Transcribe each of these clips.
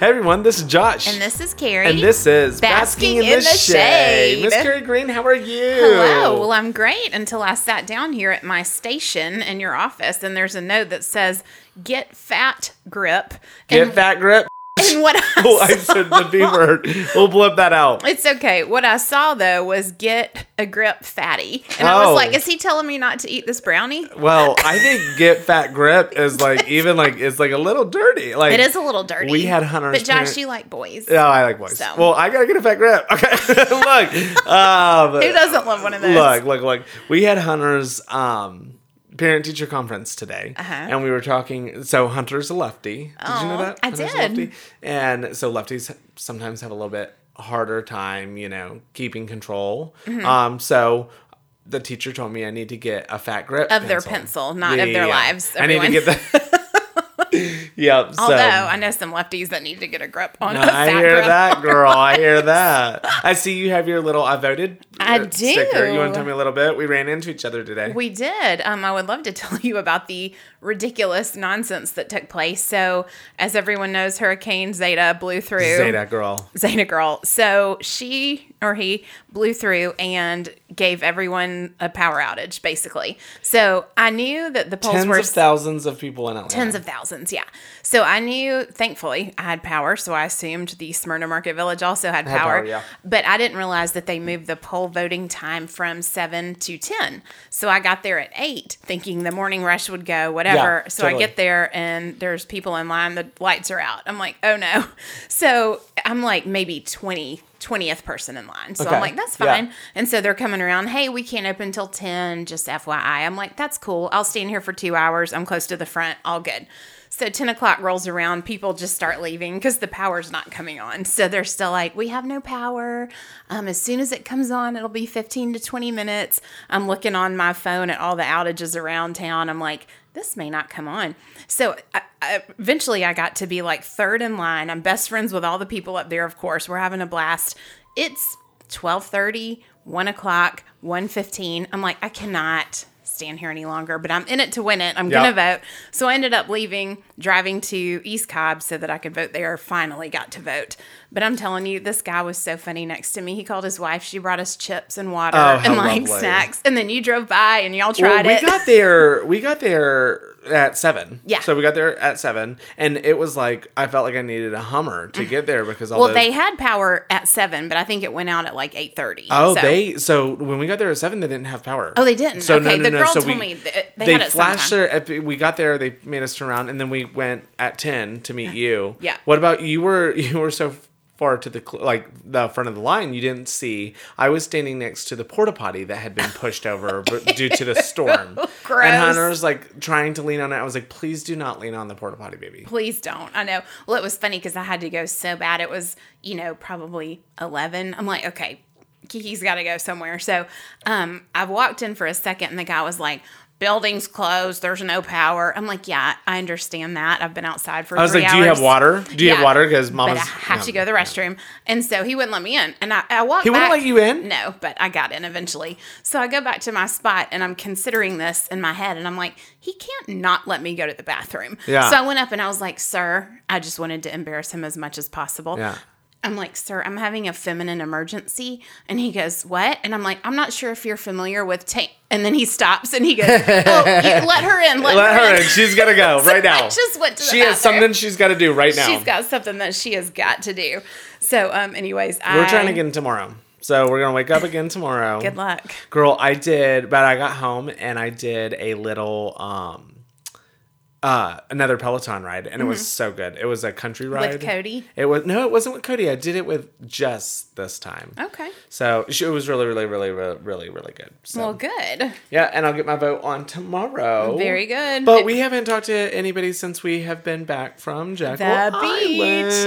Hey everyone, this is Josh. And this is Carrie. And this is Basking in the Shade. Miss Carrie Green, how are you? Hello. Well, I'm great until I sat down here at my station in your office and there's a note that says, Get fat grip. Get and, fat grip. And what I oh, I said the B word. We'll blip that out. It's okay. What I saw though was get a grip fatty. And I Oh. was like, is he telling me not to eat this brownie? Well, I think get fat grip is like even like it's like a little dirty. Like It is a little dirty. We had Hunter's But Josh, parent- you like boys. Yeah, I like boys. So. Well, I gotta get a fat grip. Okay, look. Um, Who doesn't love one of those? Look, look, look. We had Hunter's um, parent teacher conference today, Uh-huh. and we were talking. So Hunter's a lefty. Did you know that? I Hunter's a did. lefty. And so lefties sometimes have a little bit harder time, you know, keeping control. Mm-hmm. Um, so. The teacher told me I need to get a fat grip Of their pencil, not of their lives, I need to get everyone. yep. Although so. I know some lefties that need to get a grip on a I hear grip. that, girl. I hear that. I see you have your little I voted. I uh, Sticker. You want to tell me a little bit? We ran into each other today. We did. Um, I would love to tell you about the ridiculous nonsense that took place. So, as everyone knows, Hurricane Zeta blew through. Zeta girl. Zeta girl. So she or he blew through and gave everyone a power outage, basically. So I knew that the poles Tens were of thousands of people in Atlanta. tens of thousands. Yeah. So I knew, thankfully, I had power. So I assumed the Smyrna Market Village also had Had power. power, yeah. But I didn't realize that they moved the poll voting time from seven to 10. So I got there at eight thinking the morning rush would go, whatever. Yeah, so I get there and there's people in line, the lights are out. I'm like, oh no. So I'm like maybe 20. 20th person in line. So Okay, I'm like, that's yeah. fine. And so they're coming around, hey, we can't open until 10, just FYI. I'm like, that's cool. I'll stand here for two hours. I'm close to the front, all good. So 10 o'clock rolls around, people just start leaving because the power's not coming on. So they're still like, we have no power. Um, as soon as it comes on, it'll be 15 to 20 minutes. I'm looking on my phone at all the outages around town. I'm like, this may not come on. So I, I, eventually I got to be like third in line. I'm best friends with all the people up there, of course. We're having a blast. It's 1230, 1 o'clock, 115. I'm like, I cannot stand here any longer, but I'm in it to win it. I'm Yeah. going to vote. So I ended up leaving, driving to East Cobb so that I could vote there. Finally got to vote. But I'm telling you, this guy was so funny next to me. He called his wife. She brought us chips and water Oh, and like lovely. snacks. And then you drove by and y'all Well, tried we it. We got there. We got there at seven. Yeah. So we got there at seven, and it was like I felt like I needed a Hummer to mm-hmm. get there because all well, the, they had power at seven, but I think it went out at like eight thirty. Oh, so. they so when we got there at seven, they didn't have power. Oh, they didn't. So okay, no, no, the no. girl so told we, me they, they had it flashed sometime. their. We got there. They made us turn around, and then we went at ten to meet uh, you. Yeah. What about you? Were you were so far to the like the front of the line? You didn't see. I was standing next to the porta potty that had been pushed over but due to the storm. Gross. And Hunter was like trying to lean on it. I was like, please do not lean on the porta potty, baby. Please don't. I know. Well, it was funny because I had to go so bad. It was, you know, probably 11. I'm like, okay, Kiki's got to go somewhere. So um, I walked in for a second and the guy was like, building's closed. There's no power. I'm like, yeah, I understand that. I've been outside for I was three like, do you have water? Do you have water? Because But mama's. I have yeah. to go to the restroom. And so he wouldn't let me in. And I, I walked He wouldn't let you in? No, but I got in eventually. So I go back to my spot and I'm considering this in my head. And I'm like, he can't not let me go to the bathroom. Yeah. So I went up and I was like, sir, I just wanted to embarrass him as much as possible. Yeah. I'm like, sir, I'm having a feminine emergency. And he goes, what? And I'm like, I'm not sure if you're familiar with ta And then he stops and he goes, oh, you, let her in. Let, Let her in. She's gonna go So right now. I just went to the she has something she's got to do right now. She's got something that she has got to do. So, um, anyways, We're I, trying to get in tomorrow. So we're gonna wake up again tomorrow. Good luck. Girl, I did but I got home and I did a little um uh another Peloton ride and it was so good. It was a country ride. Mm-hmm. Cody? It was no, it wasn't with Cody. I did it with Jess this time. Okay. So she- it was really, really, really, really, really, really good. So Well, good. yeah, and I'll get my vote on tomorrow. Very good. But we haven't talked to anybody since we have been back from Jekyll The beach.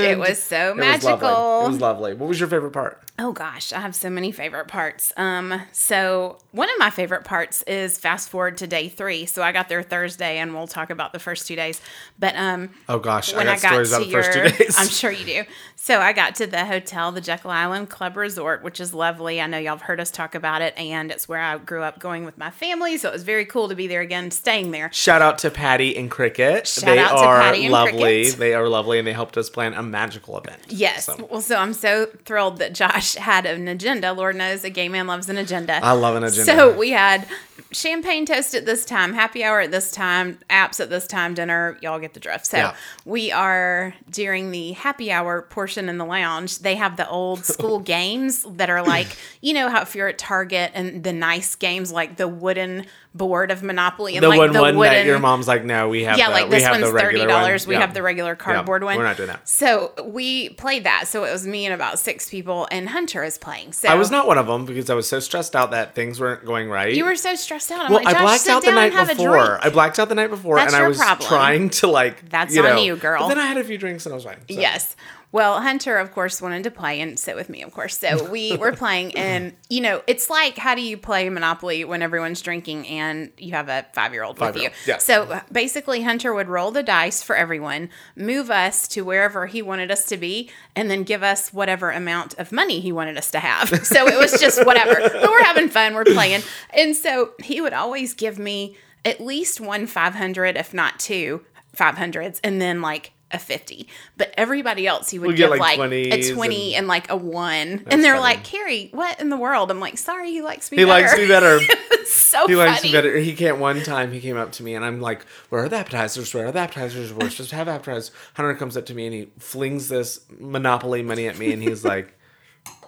It was so It was lovely. magical. It was lovely. What was your favorite part? Oh gosh, I have so many favorite parts. Um, so one of my favorite parts is fast forward to day three. So I got there Thursday, and we'll talk about the first two days. But um, Oh gosh, I when got I got stories to about the first two days. I'm sure you do. So I got to the hotel, the Jekyll Island Club Resort, which is lovely. I know y'all have heard us talk about it, and it's where I grew up going with my family. So it was very cool to be there again, staying there. Shout out to Patty and Cricket. Shout they out to are Patty and lovely. Cricket. They are lovely, and they helped us plan a magical event. Yes. So, Well, so I'm so thrilled that Josh had an agenda. Lord knows a gay man loves an agenda. I love an agenda. So we had champagne toast at this time, happy hour at this time, apps at this time, dinner. Y'all get the drift. So Yeah. we are during the happy hour portion in the lounge. They have the old school games that are like, you know, how if you're at Target and the nice games like the wooden board of Monopoly and the like one, the one wooden. that your mom's like, no, we have. yeah, the, like we this have one's the thirty dollars. one. We Yeah. have the regular cardboard one. we're not doing that. So we played that. So it was me and about six people, and Hunter is playing. So I was not one of them because I was so stressed out that things weren't going right. You were so stressed out. I'm well, like, I blacked out the night and have a before. I blacked out the night before, That's and I was problem. trying to like. That's you on know, you, girl. But then I had a few drinks and I was fine. so. Yes. Well, Hunter, of course, wanted to play and sit with me, of course. So we were playing, and you know, it's like how do you play Monopoly when everyone's drinking and you have a five year old with you? Yeah. So basically, Hunter would roll the dice for everyone, move us to wherever he wanted us to be, and then give us whatever amount of money he wanted us to have. So it was just whatever. But we're having fun, we're playing. And so he would always give me at least one 500, if not two 500s, and then like a 50. But everybody else, he would We get, give like, like, a 20 and, and- like a one. And they're funny. like, Carrie, what in the world? I'm like, sorry, he likes me better. He better. likes me better. so He funny. likes me better. He can't. One time he came up to me and I'm like, "Where are the appetizers? Where are the appetizers? We're supposed to have appetizers." Hunter comes up to me and he flings this Monopoly money at me and he's like,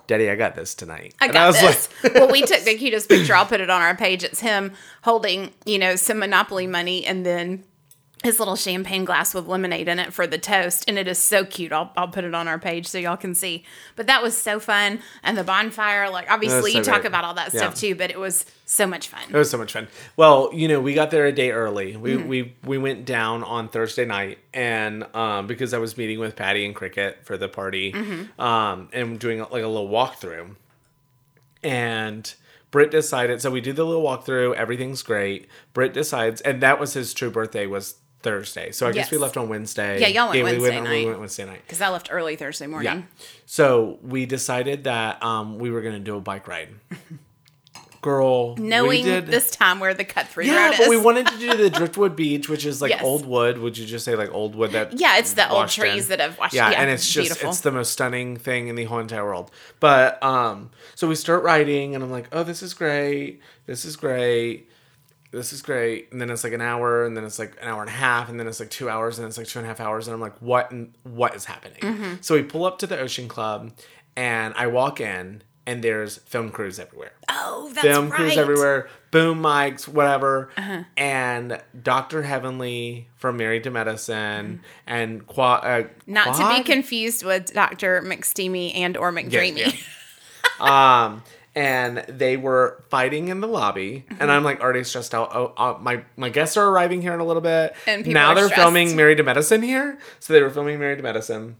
"Daddy, I got this tonight." I and got was this. like, well, we took the cutest picture. I'll put it on our page. It's him holding, you know, some Monopoly money and then his little champagne glass with lemonade in it for the toast. And it is so cute. I'll, I'll put it on our page so y'all can see. But that was so fun. And the bonfire, like, obviously, so you talk great. about all that Yeah. stuff too, but it was so much fun. It was so much fun. Well, you know, we got there a day early. We Mm-hmm. we we went down on Thursday night, and um, because I was meeting with Patty and Cricket for the party, Mm-hmm. um, and doing like a little walkthrough, and. Britt decided, so we do the little walkthrough. Everything's great. Britt decides, and that was his true birthday was Thursday. So I guess we left on Wednesday. Yeah, y'all went we Wednesday we night. went Wednesday night. Because I left early Thursday morning. Yeah. So we decided that um, we were gonna do a bike ride. Girl, we Knowing did- this time where the cut through yeah, but we wanted to do the Driftwood Beach, which is like Yes. old wood. Would you just say like old wood that? Yeah, it's the old trees in? that have washed- Yeah, yeah, and it's just beautiful. it's the most stunning thing in the whole entire world. But um, so we start riding, and I'm like, oh, this is great. This is great. This is great. And then it's like an hour, and then it's like an hour and a half, and then it's like two hours, and then it's like two and a half hours, and I'm like, what? in- What is happening? Mm-hmm. So we pull up to the Ocean Club, and I walk in, and there's film crews everywhere oh, that's film right. crews everywhere, boom mics, whatever. Uh-huh. And Dr. Heavenly from Married to Medicine and Qua- uh, Mm-hmm. Not to be confused with Dr. McSteamy and or McDreamy. yeah. um, and they were fighting in the lobby, Mm-hmm. and I'm like already stressed out. Oh, uh, my my guests are arriving here in a little bit. And people now are they're stressed. filming Married to Medicine here, so they were filming Married to Medicine.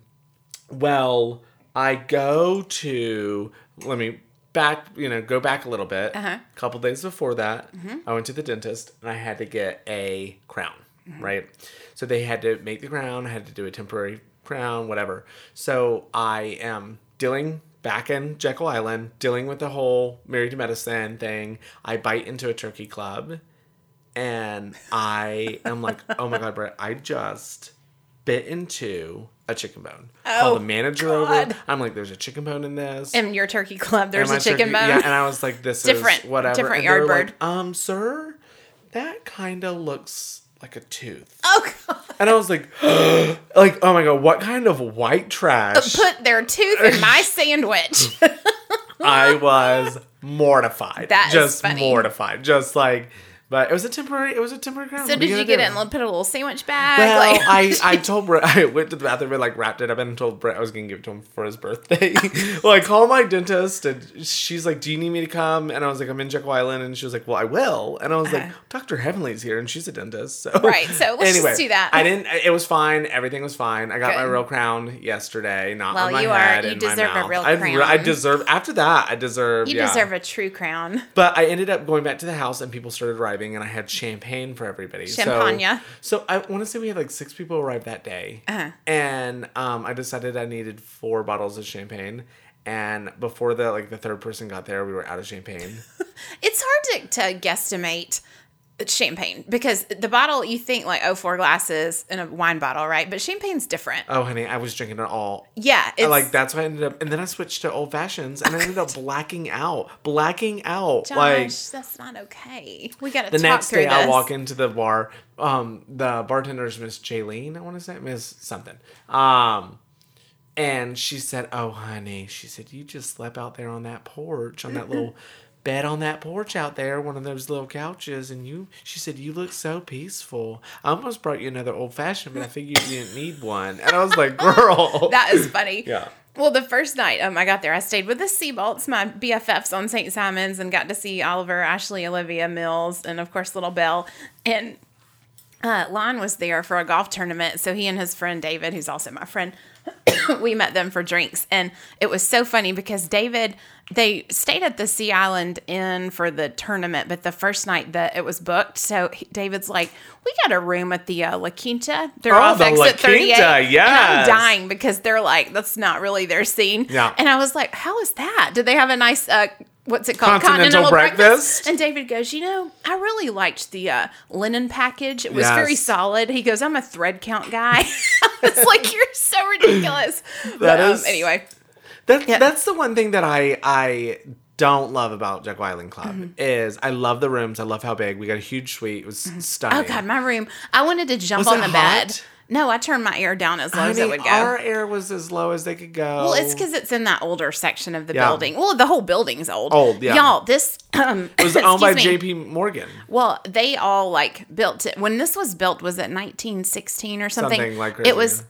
Well, I go to let me back, you know, go back a little bit. Uh-huh. Mm-hmm. A couple days before that, I went to the dentist and I had to get a crown, Mm-hmm. right? So they had to make the crown, I had to do a temporary crown, whatever. So I am dealing back in Jekyll Island, dealing with the whole married to medicine thing. I bite into a turkey club and I am like, oh my god, Brett, I just bit into a chicken bone. Oh, Call the manager over. I'm like, there's a chicken bone in this. In your turkey club, there's a chicken turkey- bone. Yeah, and I was like, this Different- is whatever. different And they were yard like, bird. um, sir, that kind of looks like a tooth. oh, God. And I was like, like, oh my god, what kind of white trash? Put their tooth in my sandwich. I was mortified. That is just funny. mortified. Just like, but it was a temporary. It was a temporary crown. so What did you gonna get do? it and put a little sandwich bag? Well, like, I, I told Brett, I went to the bathroom and like wrapped it up and told Brett I was going to give it to him for his birthday. well, I called my dentist and she's like, Do you need me to come? And I was like, I'm in Jekyll Island. And she was like, Well, I will. And I was like, Dr. Heavenly's here and she's a dentist. So, Uh-huh. Right, so let's just do that. I didn't, it was fine. Everything was fine. I got my real crown yesterday, not Well, on my you are- you deserve a real I, crown. I deserve, after that, I deserve, you yeah. deserve a true crown. But I ended up going back to the house and people started arriving arriving, and I had champagne for everybody. Champagne. So, so I want to say we had like six people arrive that day, Uh-huh. and um, I decided I needed four bottles of champagne. And before the like the third person got there, we were out of champagne. It's hard to, to guesstimate champagne because the bottle you think like oh four glasses in a wine bottle right but champagne's different oh, honey, I was drinking it all. yeah like that's why I ended up, and then I switched to old fashions, and I ended up blacking out, blacking out. Josh, like that's not okay we gotta the talk next day, this. I walk into the bar. Um, the bartender's Miss Jaylene, I want to say Miss something. Um, and she said, "Oh, honey," she said, "You just slept out there on that porch, on that little." Bed on that porch out there, one of those little couches, and you, she said, you look so peaceful. I almost brought you another old fashioned, but I figured you didn't need one. And I was like, girl. that is funny Yeah. Well, the first night um, I got there, I stayed with the Seabolts, my BFFs on St. Simons, and got to see Oliver, Ashley, Olivia Mills, and of course Little Belle. And uh, Lon was there for a golf tournament, so he and his friend David, who's also my friend, we met them for drinks, and it was so funny because David, they stayed at the Sea Island Inn for the tournament, but the first night that it was booked, so he- David's like, "We got a room at the uh, La Quinta. They're Oh, off the La exit 38." Quinta, And I'm dying because they're like, "That's not really their scene." Yeah. And I was like, "How is that? Did they have a nice?" Uh, What's it called? Continental breakfast? And David goes, you know, I really liked the uh, linen package. It was very solid. He goes, I'm a thread count guy. it's like you're so ridiculous. That But, um, is- anyway. That, Yeah. That's the one thing that I I don't love about Jekyll Island Club Mm-hmm. is I love the rooms. I love how big. We got a huge suite. It was stunning. Oh God, my room. I wanted to jump Was on the bed. No, I turned my air down as low I as it would go. our air was as low as they could go. well, it's because it's in that older section of the Yeah. building. Well, the whole building's old. Old, yeah. Y'all, this um, it was owned by me. J.P. Morgan. Well, they all like built it when this was built. Was it 1916 or something? Something like crazy, it was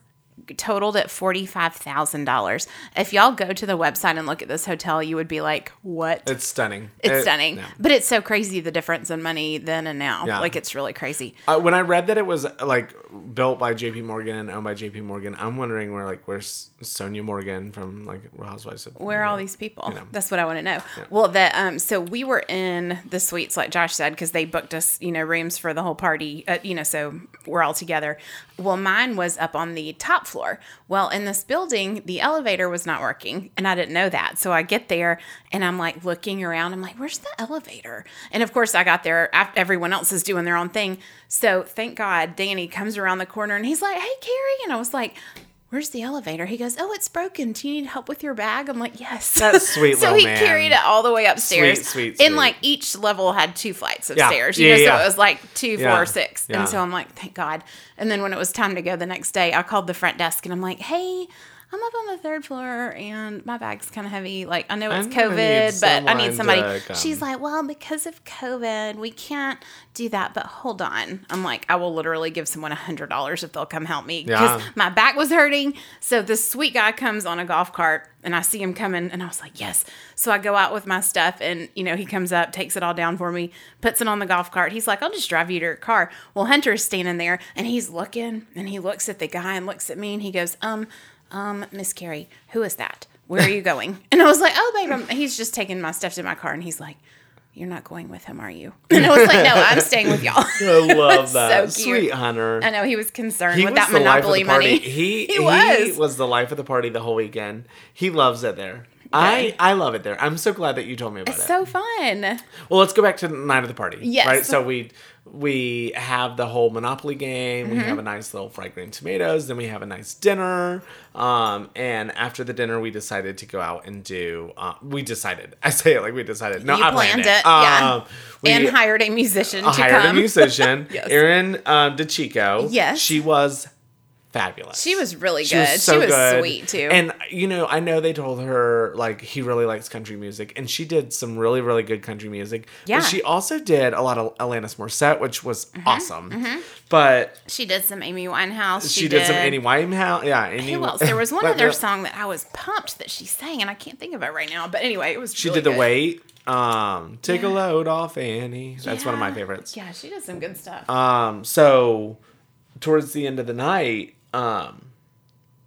totaled at forty five thousand dollars. If y'all go to the website and look at this hotel, you would be like, "What?" It's stunning. It's It- stunning, yeah. but it's so crazy the difference in money then and now. Yeah. Like it's really crazy. Uh, when I read that it was like built by J.P. Morgan and owned by J.P. Morgan, I'm wondering where like where's Sonja Morgan from like Real Housewives of Where are all these people? know. That's what I want to know. Well, that um, so we were in the suites, like Josh said, because they booked us, you know, rooms for the whole party. Uh, you know, so we're all together. Well, mine was up on the top floor. Well, in this building, the elevator was not working, and I didn't know that. So I get there, and I'm like looking around. I'm like, "Where's the elevator?" And of course, I got there after everyone else is doing their own thing. So thank God, Danny comes around the corner, and he's like, "Hey, Carrie," and I was like. Where's the elevator? He goes, Oh, it's broken. Do you need help with your bag? I'm like, Yes. That's sweet so he man. carried it all the way upstairs. Sweet, sweet, And like each level had two flights of Yeah. stairs. You Yeah, know, yeah. so it was like two, four, six. And so I'm like, thank God. And then when it was time to go the next day, I called the front desk and I'm like, Hey, I'm up on the third floor and my bag's kind of heavy. Like I know it's I'm COVID, but I need somebody. She's like, well, because of COVID, we can't do that. But hold on. I'm like, I will literally give someone a hundred dollars if they'll come help me because Yeah. my back was hurting. So this sweet guy comes on a golf cart and I see him coming and I was like, yes. So I go out with my stuff and, you know, he comes up, takes it all down for me, puts it on the golf cart. He's like, I'll just drive you to your car. Well, Hunter's standing there and he's looking and he looks at the guy and looks at me and he goes, um, um, Miss Carrie, who is that? Where are you going? And I was like, oh, babe, I'm, he's just taking my stuff to my car. And he's like, you're not going with him, are you? And I was like, no, I'm staying with y'all. I love that. So cute. Sweet Hunter. I know he was concerned He with was that the life of Monopoly the party. money. He, He he was. was. the life of the party the whole weekend. He loves it there. I I love it there. I'm so glad that you told me about It's it. so fun. well, let's go back to the night of the party. Yes. Right. So we we have the whole Monopoly game. Mm-hmm. We have a nice little fried green tomatoes. Then we have a nice dinner. Um, and after the dinner, we decided to go out and do. Uh, we decided. I say it like we decided. No, you I planned, planned, it, yeah. Um, we- and hired a musician to hired come. a musician, Yes. Erin um, DeChico. Yes. she was fabulous. She was really She good. was so she was good. sweet too. And you know, I know they told her like he really likes country music, and she did some really, really good country music. Yeah. Mm-hmm. But she also did a lot of Alanis Morissette, which was awesome. But she did some Amy Winehouse. she, did, some Amy Winehouse. Yeah, Amy. Who else? There was one other song that I was pumped that she sang, and I can't think of it right now. But anyway, it was. She really did the good. wait. Um, take a load off Annie. That's one of my favorites. Yeah, she did some good stuff. Um, so towards the end of the night, um,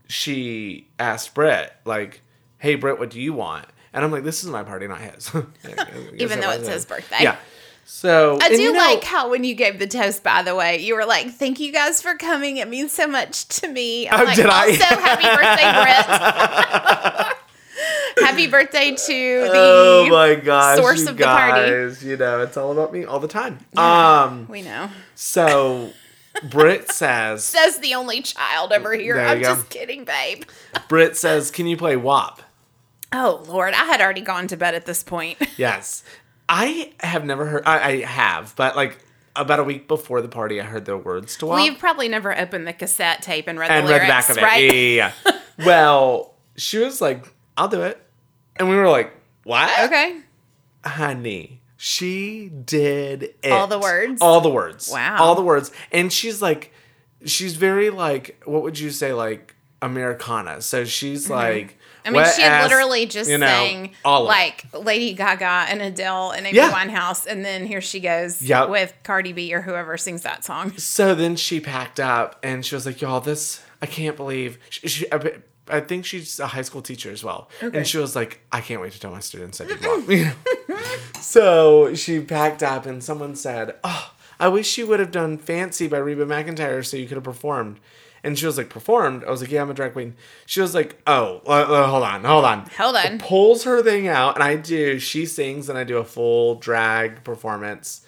she asked Brett, like, "Hey, Brett, what do you want?" And I'm like, "This is my party, not his." Even though it's his birthday. Yeah. So I do you know- like how when you gave the toast, by the way, you were like, "Thank you guys for coming. It means so much to me." I'm Oh, like, did I? also, happy birthday, Brett. happy birthday to the. Oh my gosh, source of the party. guys, You know, it's all about me all the time. Um, we know. so Britt says, Says the only child over here. I'm go. just kidding, babe. Britt says, "Can you play WAP?" Oh Lord, I had already gone to bed at this point. Yes, I have never heard. I, I have, but like about a week before the party, I heard the words to WAP We've probably never opened the cassette tape and read and the read lyrics, the back of it. right? Yeah, yeah, yeah. well, she was like, "I'll do it," and we were like, "What?" Okay. honey, she did it. All the words? All the words. Wow. All the words. And she's like, she's very like, what would you say, like Americana? So she's like, Mm-hmm. I mean, she ass, literally just you know, sang of it. like Lady Gaga and Adele and Amy Yeah. Winehouse, and then here she goes Yep. with Cardi B or whoever sings that song. So then she packed up and she was like, y'all, this, I can't believe. She, she, I, think she's a high school teacher as well. And she was like, I can't wait to tell my students I did. You so she packed up and someone said, Oh, I wish you would have done Fancy by Reba McEntire so you could have performed. And she was like, Performed? I was like, Yeah, I'm a drag queen. She was like, Oh, uh, uh, hold on, hold on. Hold on. Pulls her thing out and I do, she sings and I do a full drag performance,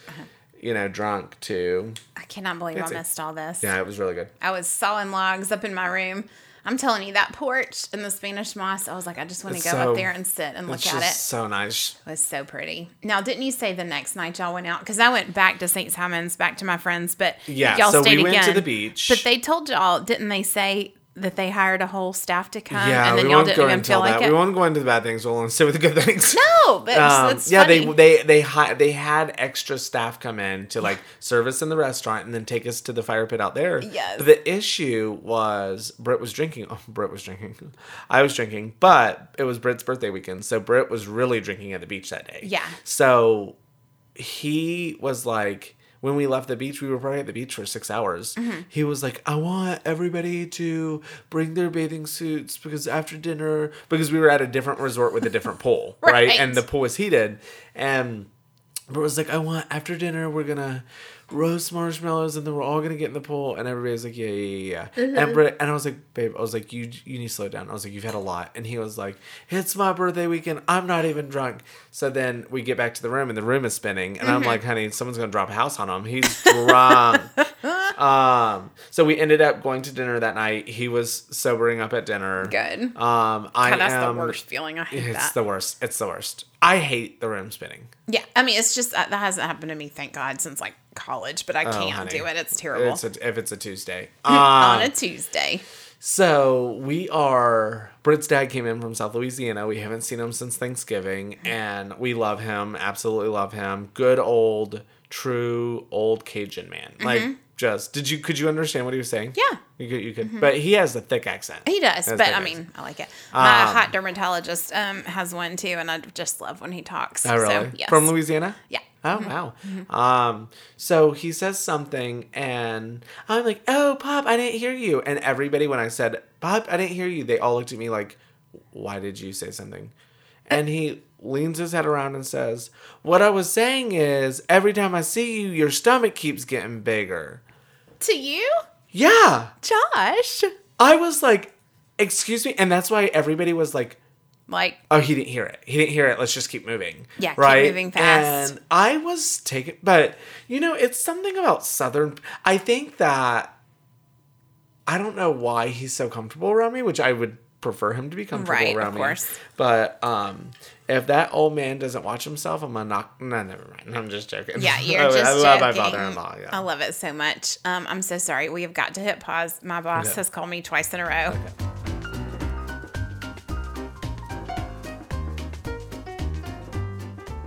you know, drunk too. I cannot believe Fancy. I missed all this. Yeah, it was really good. I was sawing logs up in my room. I'm telling you, that porch in the Spanish moss, I was like, I just want to go so- up there and sit and look at it. so nice. It was so pretty. Now, didn't you say the next night y'all went out? Because I went back to St. Simons, back to my friends, but Yeah, y'all so stayed we went to the beach. But they told y'all, didn't they say that they hired a whole staff to come? yeah, and then y'all didn't go even feel like that. it. We won't go into the bad things. We'll only stay with the good things. no, but Um, it's, yeah, funny. they they they hi- they had extra staff come in to like service in the restaurant and then take us to the fire pit out there. Yes. But the issue was Britt was drinking. Oh, Britt was drinking. I was drinking, but it was Britt's birthday weekend, so Britt was really drinking at the beach that day. Yeah. So he was like. When we left the beach, we were probably at the beach for six hours. Mm-hmm. He was like, I want everybody to bring their bathing suits because after dinner, because we were at a different resort with a different pool, right? Right. And the pool was heated. And Bert was like, I want after dinner we're gonna roast marshmallows and then we're all gonna get in the pool and everybody's like, Yeah, yeah, yeah, yeah. And mm-hmm. Brett and I was like, babe, I was like, You you need to slow down. I was like, You've had a lot. And he was like, It's my birthday weekend. I'm not even drunk. So then we get back to the room and the room is spinning. And I'm mm-hmm. like, honey, someone's gonna drop a house on him. He's drunk. um so we ended up going to dinner that night. He was sobering up at dinner. Good. Um I God, that's am the worst feeling. I hate it's that. the worst. It's the worst. I hate the room spinning. yeah, I mean, it's just uh, that hasn't happened to me, thank God, since like college. But I Oh, can't honey. do it. It's terrible It's a, if it's a Tuesday. on Um, a Tuesday. so we are. Britt's dad came in from South Louisiana. We haven't seen him since Thanksgiving, and we love him. Absolutely love him. Good old, true old Cajun man. Like just did you could you understand what he was saying? Mm-hmm. Yeah. you could. You could. But he has a thick accent. He does, Has but I accent. mean, I like it. My Um, hot dermatologist um, has one too, and I just love when he talks. Oh, really? So, yes. From Louisiana? Yeah. Oh wow. Um, so he says something, and I'm like, "Oh, Pop, I didn't hear you." And everybody, when I said, "Pop, I didn't hear you," they all looked at me like, "Why did you say something?" And he leans his head around and says, "What I was saying is, every time I see you, your stomach keeps getting bigger." To you, Yeah, Josh. I was like, "Excuse me," and that's why everybody was like, Like, oh, he didn't hear it. He didn't hear it. Let's just keep moving. Yeah, keep right. moving fast. And I was taken, but you know, it's something about Southern. I think that I don't know why he's so comfortable around me, which I would prefer him to be comfortable Right, of around me. Of course. But um, if that old man doesn't watch himself, I'm gonna knock. No, never mind. I'm just joking. yeah, you're I- just I love joking. my father-in-law. Yeah. I love it so much. Um, I'm so sorry. We have got to hit pause. My boss Okay. has called me twice in a row.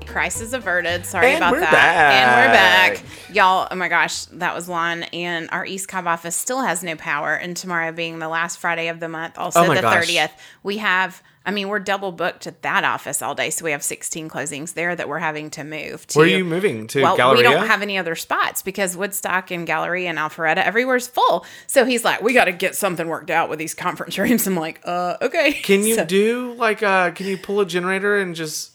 Crisis averted. Sorry And about we're that. And we're back. Y'all, oh my gosh, that was one. And our East Cobb office still has no power. And tomorrow being the last Friday of the month, also Oh the gosh. 30th, we have, I mean, we're double booked at that office all day. So we have 16 closings there that we're having to move to. Where are you moving to? Well, Galleria? we don't have any other spots because Woodstock and Galleria and Alpharetta, everywhere's full. So he's like, we got to get something worked out with these conference rooms. I'm like, uh, okay. Can you So- do like uh? Can you pull a generator and just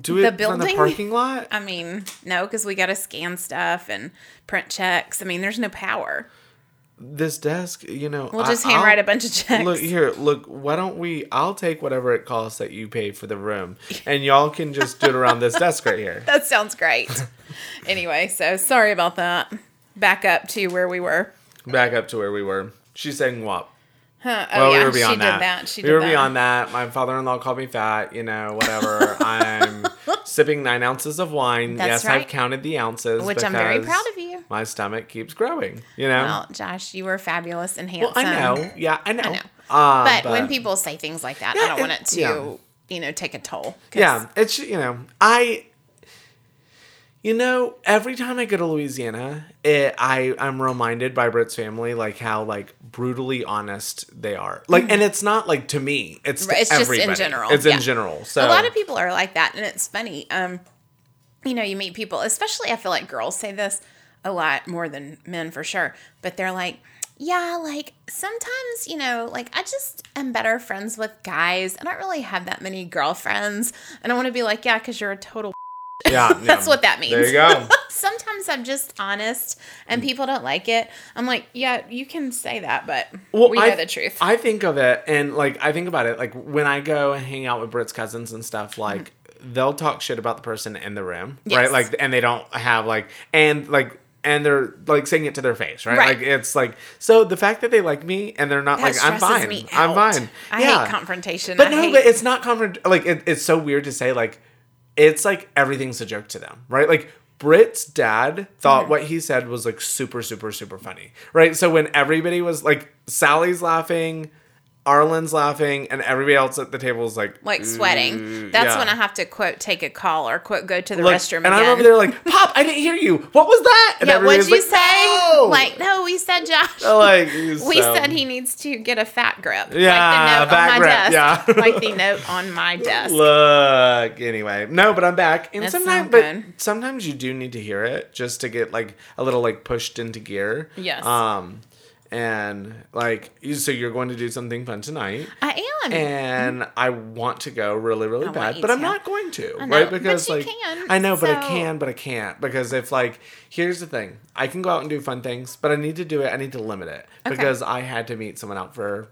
do it The from the building? parking lot. I mean, no, because we got to scan stuff and print checks. I mean, there's no power. This desk, you know, We'll I- just handwrite I'll- a bunch of checks. Look here, look. Why don't we? I'll take whatever it costs that you pay for the room, and y'all can just do it around this desk right here. That sounds great. anyway, so sorry about that. Back up to where we were. Back up to where we were. She's saying what? Huh. Oh, Well, yeah, we were beyond she that. did that. She we did were that. beyond that. My father-in-law called me fat. You know, whatever. I'm sipping nine ounces of wine. That's yes, right. I've counted the ounces, Which I'm very proud of you. My stomach keeps growing. You know. Well, Josh, you were fabulous and Well, handsome. I know. Yeah, I know. I know. Uh, But, when people say things like that, I don't want it to, yeah. you know, take a toll. Yeah, it's you know, I you know, every time I go to Louisiana, it, I I'm reminded by Britt's family like how like brutally honest they are. Like and it's not like to me, it's to it's just in general, It's yeah. in general. So a lot of people are like that and it's funny um you know you meet people especially i feel like girls say this a lot more than men for sure but they're like yeah like sometimes you know like i just am better friends with guys and i don't really have that many girlfriends and i want to be like yeah because you're a total yeah, that's yeah. what that means There you go. sometimes i'm just honest and people don't like it i'm like yeah you can say that but Well, we I, know the truth I think of it, and like I think about it, like when I go and hang out with Brit's cousins and stuff, like they'll talk shit about the person in the room, Mm-hmm. Yes. right? Like, and they don't have like, and like. And they're like saying it to their face, right? Right. Like it's like so the fact that they like me and they're not that like I'm fine, I'm fine. i yeah. hate confrontation But I no, hate- but it's not confront. Like it, it's so weird to say. Like it's like everything's a joke to them, right? Like Brit's dad thought Mm-hmm. what he said was like super, super, super funny, right? So when everybody was like, Sally's laughing, Arlen's laughing, and everybody else at the table is like, like sweating. That's yeah. when I have to quote take a call or quote go to the Like, restroom and again. I'm over there like, Pop, I didn't hear you. What was that? And yeah, what'd you like, say? "No!" Like, no, we said Josh. like we said he needs to get a fat grip. Yeah, like the note on my grip, desk. yeah. like the note on my desk. Look, anyway, no, but I'm back, and That's sometimes, but sometimes you do need to hear it just to get like a little like pushed into gear. Yes. Um, and like, you, so you're going to do something fun tonight, I am. and I want to go really, really want bad, but I'm to. not going to, I know, right? Because you like, can, I know, but I can, but I can't because if like, here's the thing, I can go out and do fun things, but I need to do it. I need to limit it Okay. because I had to meet someone out for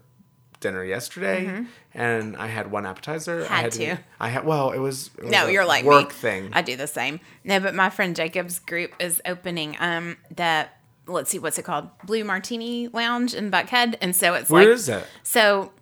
dinner yesterday, and I had one appetizer. I Mm-hmm. Had to. I had well, it was, it was no, a you're like work me. thing. I do the same. No, but my friend Jacob's group is opening um the let's see what's it called Blue Martini Lounge in Buckhead, and so it's Where like is it? So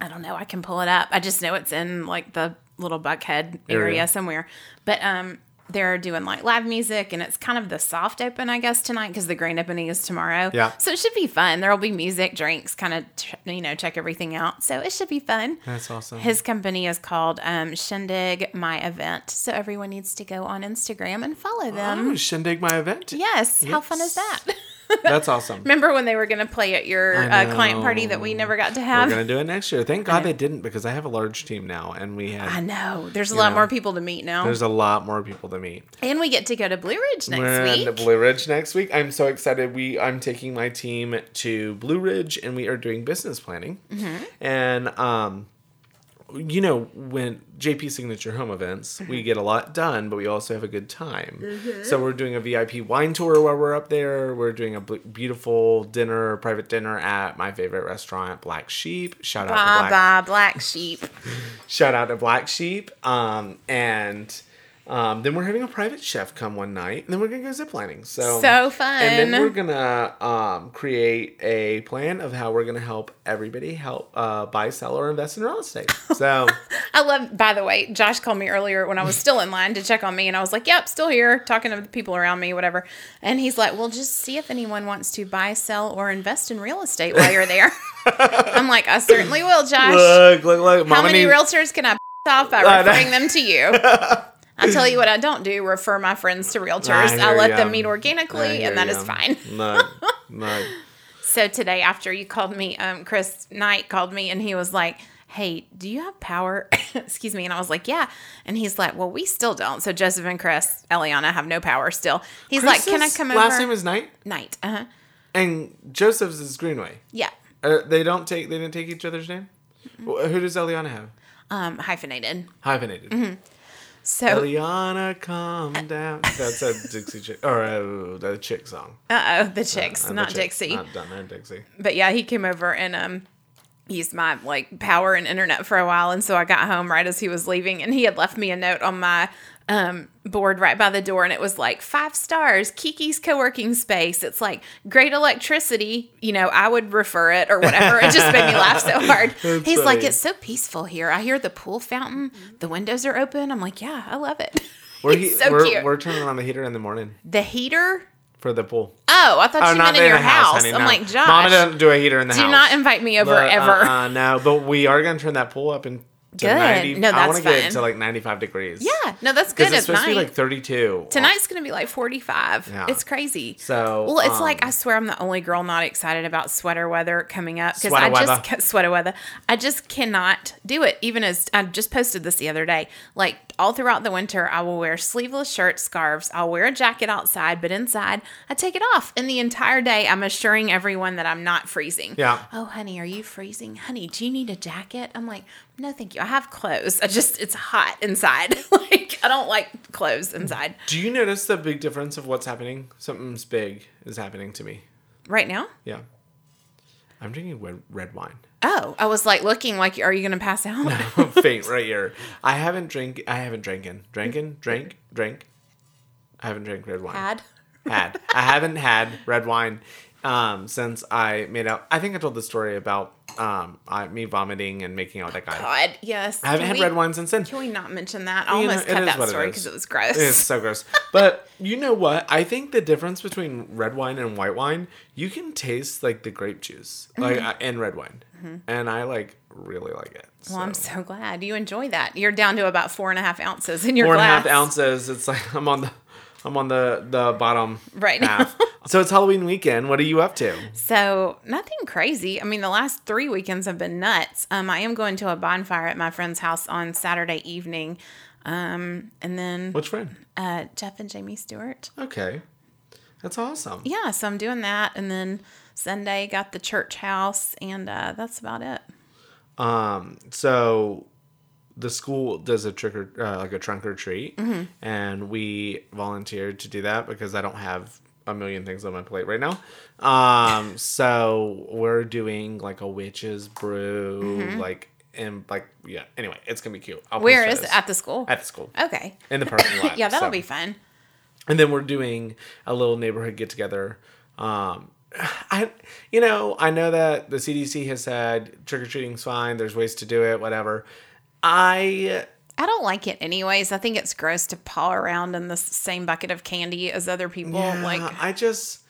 I don't know. I can pull it up. I just know it's in like the little Buckhead area, Area. somewhere. But um, they're doing like live music, and it's kind of the soft open, I guess, tonight because the grand opening is tomorrow. Yeah. So it should be fun. There will be music, drinks, kind of you know check everything out. So it should be fun. That's awesome. His company is called um, Shindig My Event, so everyone needs to go on Instagram and follow them. oh, shindig my event. Yes, how fun is that? That's awesome. Remember when they were going to play at your uh, client party that we never got to have? We're gonna do it next year. Thank God they didn't because I have a large team now, and we have. I know. There's a lot know, more people to meet now. There's a lot more people to meet. And we get to go to Blue Ridge next We're week. Blue Ridge next week. I'm so excited. We I'm taking my team to Blue Ridge, and we are doing business planning. Mm-hmm. And um, you know, when JP Signature Home events, Mm-hmm. we get a lot done, but we also have a good time. So we're doing a VIP wine tour while we're up there. We're doing a beautiful dinner, private dinner at my favorite restaurant, Black Sheep. Shout out to Bye Black bye, black sheep. shout out to Black Sheep. Um, and um, then we're having a private chef come one night, and then we're gonna go ziplining. So So fun. And then we're gonna um, create a plan of how we're gonna help everybody help uh, buy, sell, or invest in real estate. So I love, by the way, Josh called me earlier when I was still in line to check on me, and I was like, yep, still here, talking to the people around me, whatever. And he's like, well, just see if anyone wants to buy, sell, or invest in real estate while you're there. I'm like, I certainly will, Josh. look, look, look. How many needs- realtors can I off by referring them to you? I tell you what I don't do, refer my friends to realtors. I, hear let ya. them meet organically, and that is ya. fine. Look, look. So today, after you called me, um, Chris Knight called me and he was like, Hey, do you have power? Excuse me. And I was like, Yeah. And he's like, Well, we still don't. So Joseph and Chris, Eliana, have no power still. He's like, Can I come last over? Last name is Knight, Knight. Uh huh. and Joseph's is Greenway. Yeah. Uh, they don't take. They didn't take each other's name. Wh- Who does Eliana have? Um, hyphenated. Hyphenated. So, Eliana, calm down. That's a Dixie chick or a, the chick song. uh oh, the chicks, Uh, the not Chick- Dixie. Not done there, Dixie. but yeah, he came over and um used my like power and internet for a while and so I got home right as he was leaving and he had left me a note on my um board right by the door and it was like five stars Kiki's co-working space. It's like great electricity you know I would refer it or whatever. It just made me laugh so hard. That's he's like it's so peaceful here. I hear the pool fountain. The windows are open. I'm like yeah I love it. We're, he- so we're, cute. we're turning on the heater in the morning. The heater for the pool. oh I thought Oh, you meant in in your house, house, honey, I'm no. like Josh Mama doesn't do a heater in the do house. Do not invite me over But, ever Uh, uh, no, but we are gonna turn that pool up to Good. 90. No, I want to that's get to like 95 degrees. Yeah, no, that's good it's supposed night. to be like 32. Tonight's gonna be like forty five. Yeah. It's crazy. So, well, it's like um, I swear I'm the only girl not excited about sweater weather coming up because I weather. just sweater weather. I just cannot do it. Even as I just posted this the other day, like all throughout the winter, I will wear sleeveless shirts, scarves. I'll wear a jacket outside, but inside I take it off. And the entire day, I'm assuring everyone that I'm not freezing. Yeah. Oh, honey, are you freezing? Honey, do you need a jacket? I'm like, no, thank you. I have clothes. I just it's hot inside. like I don't like clothes inside. Do you notice the big difference of what's happening? Something's big is happening to me. Right now? Yeah. I'm drinking red, red wine. Oh, I was like looking like, are you to pass out? I'm faint right here. I haven't drink. I haven't drinking. Drinking. Drink. Drink. I haven't drank red wine. Had? had. I haven't had red wine um, since I made out. I think I told the story about um, I, me vomiting and making out with that guy. God, yes. I haven't Can had we- red wine since then. Can we not mention that? I You know, almost it cut is that what it story is. because it was gross. It's so gross. But you know what? I think the difference between red wine and white wine, you can taste like the grape juice, like Mm-hmm. uh, and red wine, and I like really like it. well, I'm so. so glad you enjoy that. You're down to about four and a half ounces in your four and a half glass. ounces. It's like I'm on the I'm on the the bottom Right half. so it's Halloween weekend. What are you up to? So nothing crazy. I mean, the last three weekends have been nuts. Um, I am going to a bonfire at my friend's house on Saturday evening, um, and then Which friend? uh, Jeff and Jamie Stewart. Okay, that's awesome. Yeah, so I'm doing that, and then Sunday got the church house, and uh, that's about it. Um, so the school does a trick or uh, like a trunk or treat, Mm-hmm. and we volunteered to do that because I don't have a million things on my plate right now. Um, so we're doing like a witch's brew, like and like yeah. Anyway, it's gonna be cute. I'll Mm-hmm. Where is it? At the school? at the school okay. in the parking lot? Yeah, that'll so. be fun. and then we're doing a little neighborhood get together. Um, I, you know, I know that the CDC has said trick or treating's fine. There's ways to do it, whatever. I I don't like it anyways. I think it's gross to paw around in the same bucket of candy as other people. yeah, like, I just,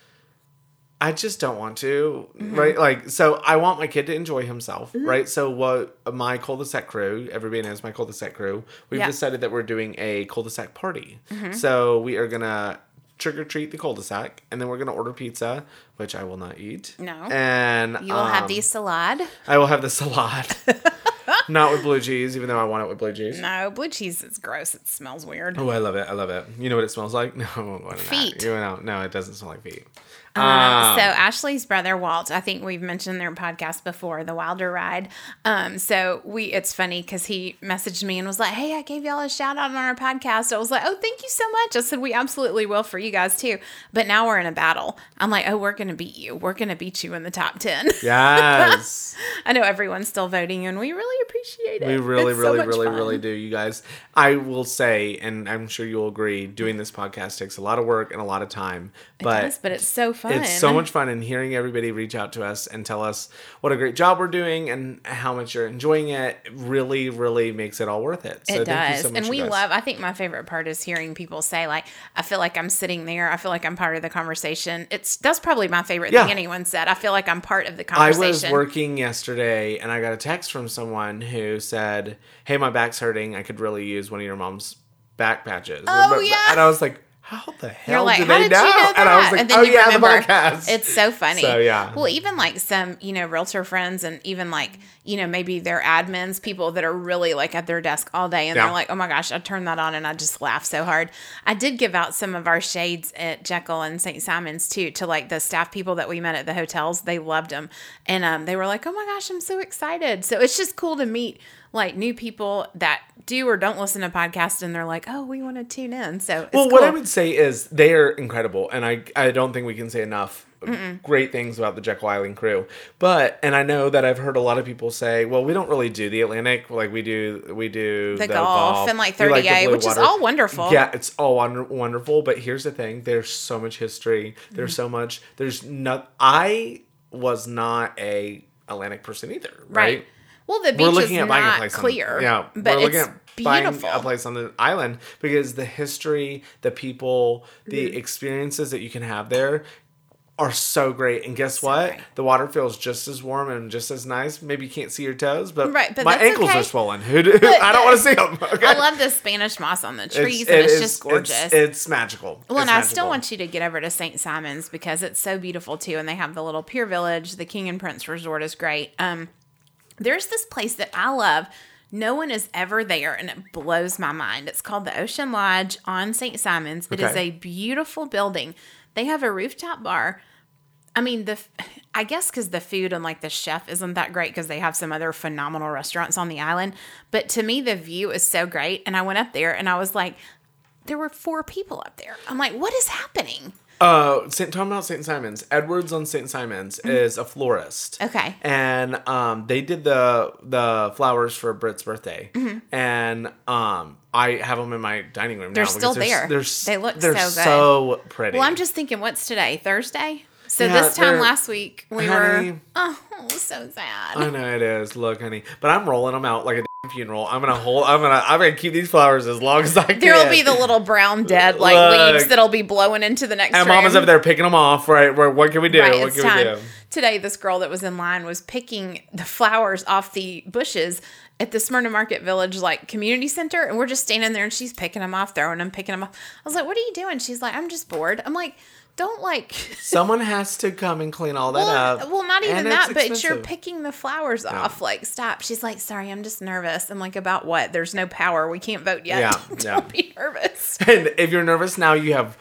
I just don't want to, Mm-hmm. right? Like, so I want my kid to enjoy himself, right? So what my cul-de-sac crew, everybody knows my cul-de-sac crew. We've Yeah. Mm-hmm. decided that we're doing a cul-de-sac party. So we are gonna trick or treat the cul-de-sac, and then we're gonna order pizza, which I will not eat. No. and you will have um, the salad. I will have the salad. Not with blue cheese, even though I want it with blue cheese. No, blue cheese is gross. It smells weird. Oh, I love it. I love it. You know what it smells like? No, I won't go into Feet. That. You know, no, it doesn't smell like feet. Uh, Um, so Ashley's brother Walt, I think we've mentioned their podcast before, the Wilder Ride. Um, so we, it's funny because he messaged me and was like, "Hey, I gave y'all a shout out on our podcast." I was like, "Oh, thank you so much." I said, "We absolutely will for you guys too." But now we're in a battle. I'm like, "Oh, we're gonna beat you. We're gonna beat you in the top ten. yes. I know everyone's still voting, and we really appreciate it. We really, It's really, much really, fun. really do, you guys. I will say, and I'm sure you'll agree, doing this podcast takes a lot of work and a lot of time. But Yes, but it's so fun. it's so much fun and hearing everybody reach out to us and tell us what a great job we're doing and how much you're enjoying it really really makes it all worth it so It thank you does. so much, and we love, I think my favorite part is hearing people say, like, I feel like I'm sitting there. I feel like I'm part of the conversation. It's, that's probably my favorite Yeah. thing anyone said. I feel like I'm part of the conversation. I was working yesterday and I got a text from someone who said, Hey, my back's hurting. I could really use one of your mom's back patches. Oh, But- yeah. And I was like, how the hell like, how they did know? you know that? And I was like, then oh you yeah, remember. the podcast. It's so funny. So, yeah. Well, even like some, you know, realtor friends and even like, you know, maybe they're admins, people that are really like at their desk all day and Yeah. they're like, oh my gosh, I turned that on and I just laugh so hard. I did give out some of our shades at Jekyll and St. Simons too to like the staff people that we met at the hotels. They loved them. And um, they were like, oh my gosh, I'm so excited. So it's just cool to meet like new people that do or don't listen to podcasts and they're like, oh, we want to tune in. So it's Well, cool. what I would say is they are incredible, and I I don't think we can say enough great things about the Jekyll Island crew. But and I know that I've heard a lot of people say, well, we don't really do the Atlantic like we do we do The golf and, like, We 30A, blue which is all wonderful. Yeah, it's all wonder- wonderful. But here's the thing: there's so much history. There's Mm-hmm. so much. There's not. I was not a Atlantic person either. Right. Right. Well, the beach we're looking is at buying a place. clear. On, yeah, but we're looking it's at buying beautiful. a place on the island because the history, the people, the Mm-hmm. experiences that you can have there are so great. And guess what? great. The water feels just as warm and just as nice. Maybe you can't see your toes, but, Right, but my ankles okay. are swollen. Who do, I don't want to see them. Okay? I love the Spanish moss on the trees, it and it's just gorgeous. It's, it's magical. well, It's and I still want you to get over to St. Simons because it's so beautiful too, and they have the little pier village. The King and Prince Resort is great. Um, there's this place that I love. No one is ever there, and it blows my mind. It's called the Ocean Lodge on St. Simons. It is a beautiful building. They have a rooftop bar. I mean, the I guess because the food and like the chef isn't that great because they have some other phenomenal restaurants on the island. But to me, the view is so great. And I went up there and I was like, there were four people up there. I'm like, what is happening? Uh, Saint, talking about St. Simons, Edwards on St. Simons is a florist. Mm-hmm. Okay. And um, they did the the flowers for Britt's birthday, Mm-hmm. and um, I have them in my dining room. They're now still because there. They're, They look they're so good. so pretty. Well, I'm just thinking, what's today? Thursday? So Yeah, this time last week, we Honey. were, oh, oh, so sad. I know it is. Look, honey, but I'm rolling them out like a funeral. I'm gonna hold. I'm gonna. I'm gonna keep these flowers as long as I can. There'll be the little brown dead like Look. leaves that'll be blowing into the next And room. Mama's over there picking them off. Right. Right. What can we do? Right, what can we do? Today, this girl that was in line was picking the flowers off the bushes at the Smyrna Market Village like community center, and we're just standing there, and she's picking them off, throwing them, picking them off. I was like, "What are you doing?" She's like, "I'm just bored." I'm like, "Don't like." Someone has to come and clean all that Well, up. well, not even that, it's but you're picking the flowers off. Like, stop. She's like, sorry, I'm just nervous. I'm like, about what? There's no power. We can't vote yet. Yeah, Don't yeah. be nervous. And if you're nervous now, you have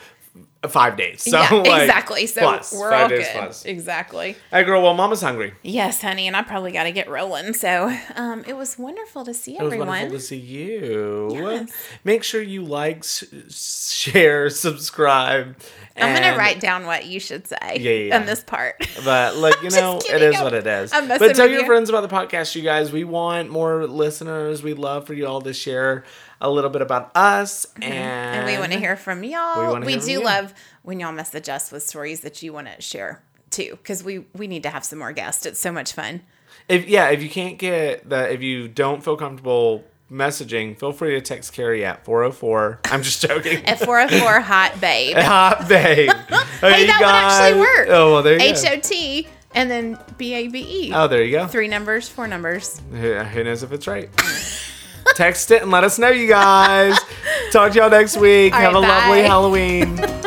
five days. So yeah, like, exactly. So plus, we're all good. plus. Exactly. Hey, girl. Well, Mama's hungry. Yes, honey, and I probably got to get rolling. So, um, it was wonderful to see It was everyone. wonderful to see you. Yes. Make sure you like, share, subscribe. I'm gonna write down what you should say. Yeah, yeah, yeah. In this part. But like you know, it is I'm- what it is. I'm but tell your you. friends about the podcast, you guys. We want more listeners. We'd love for you all to share a little bit about us, and, Mm-hmm. and we want to hear from y'all. We We, wanna hear from do love when y'all message us with stories that you want to share too, because we we need to have some more guests. It's so much fun. If yeah, if you can't get the, if you don't feel comfortable messaging, feel free to text Carrie at four hundred four. I'm just joking. At 404 Hot Babe. Hot babe. Hey, that would actually work. Oh well, there you H go. O T and then B A B E. Oh, there you go. Three numbers, four numbers. Who knows if it's right? Text it and let us know, you guys. Talk to y'all next week. All Have right, a lovely. Halloween.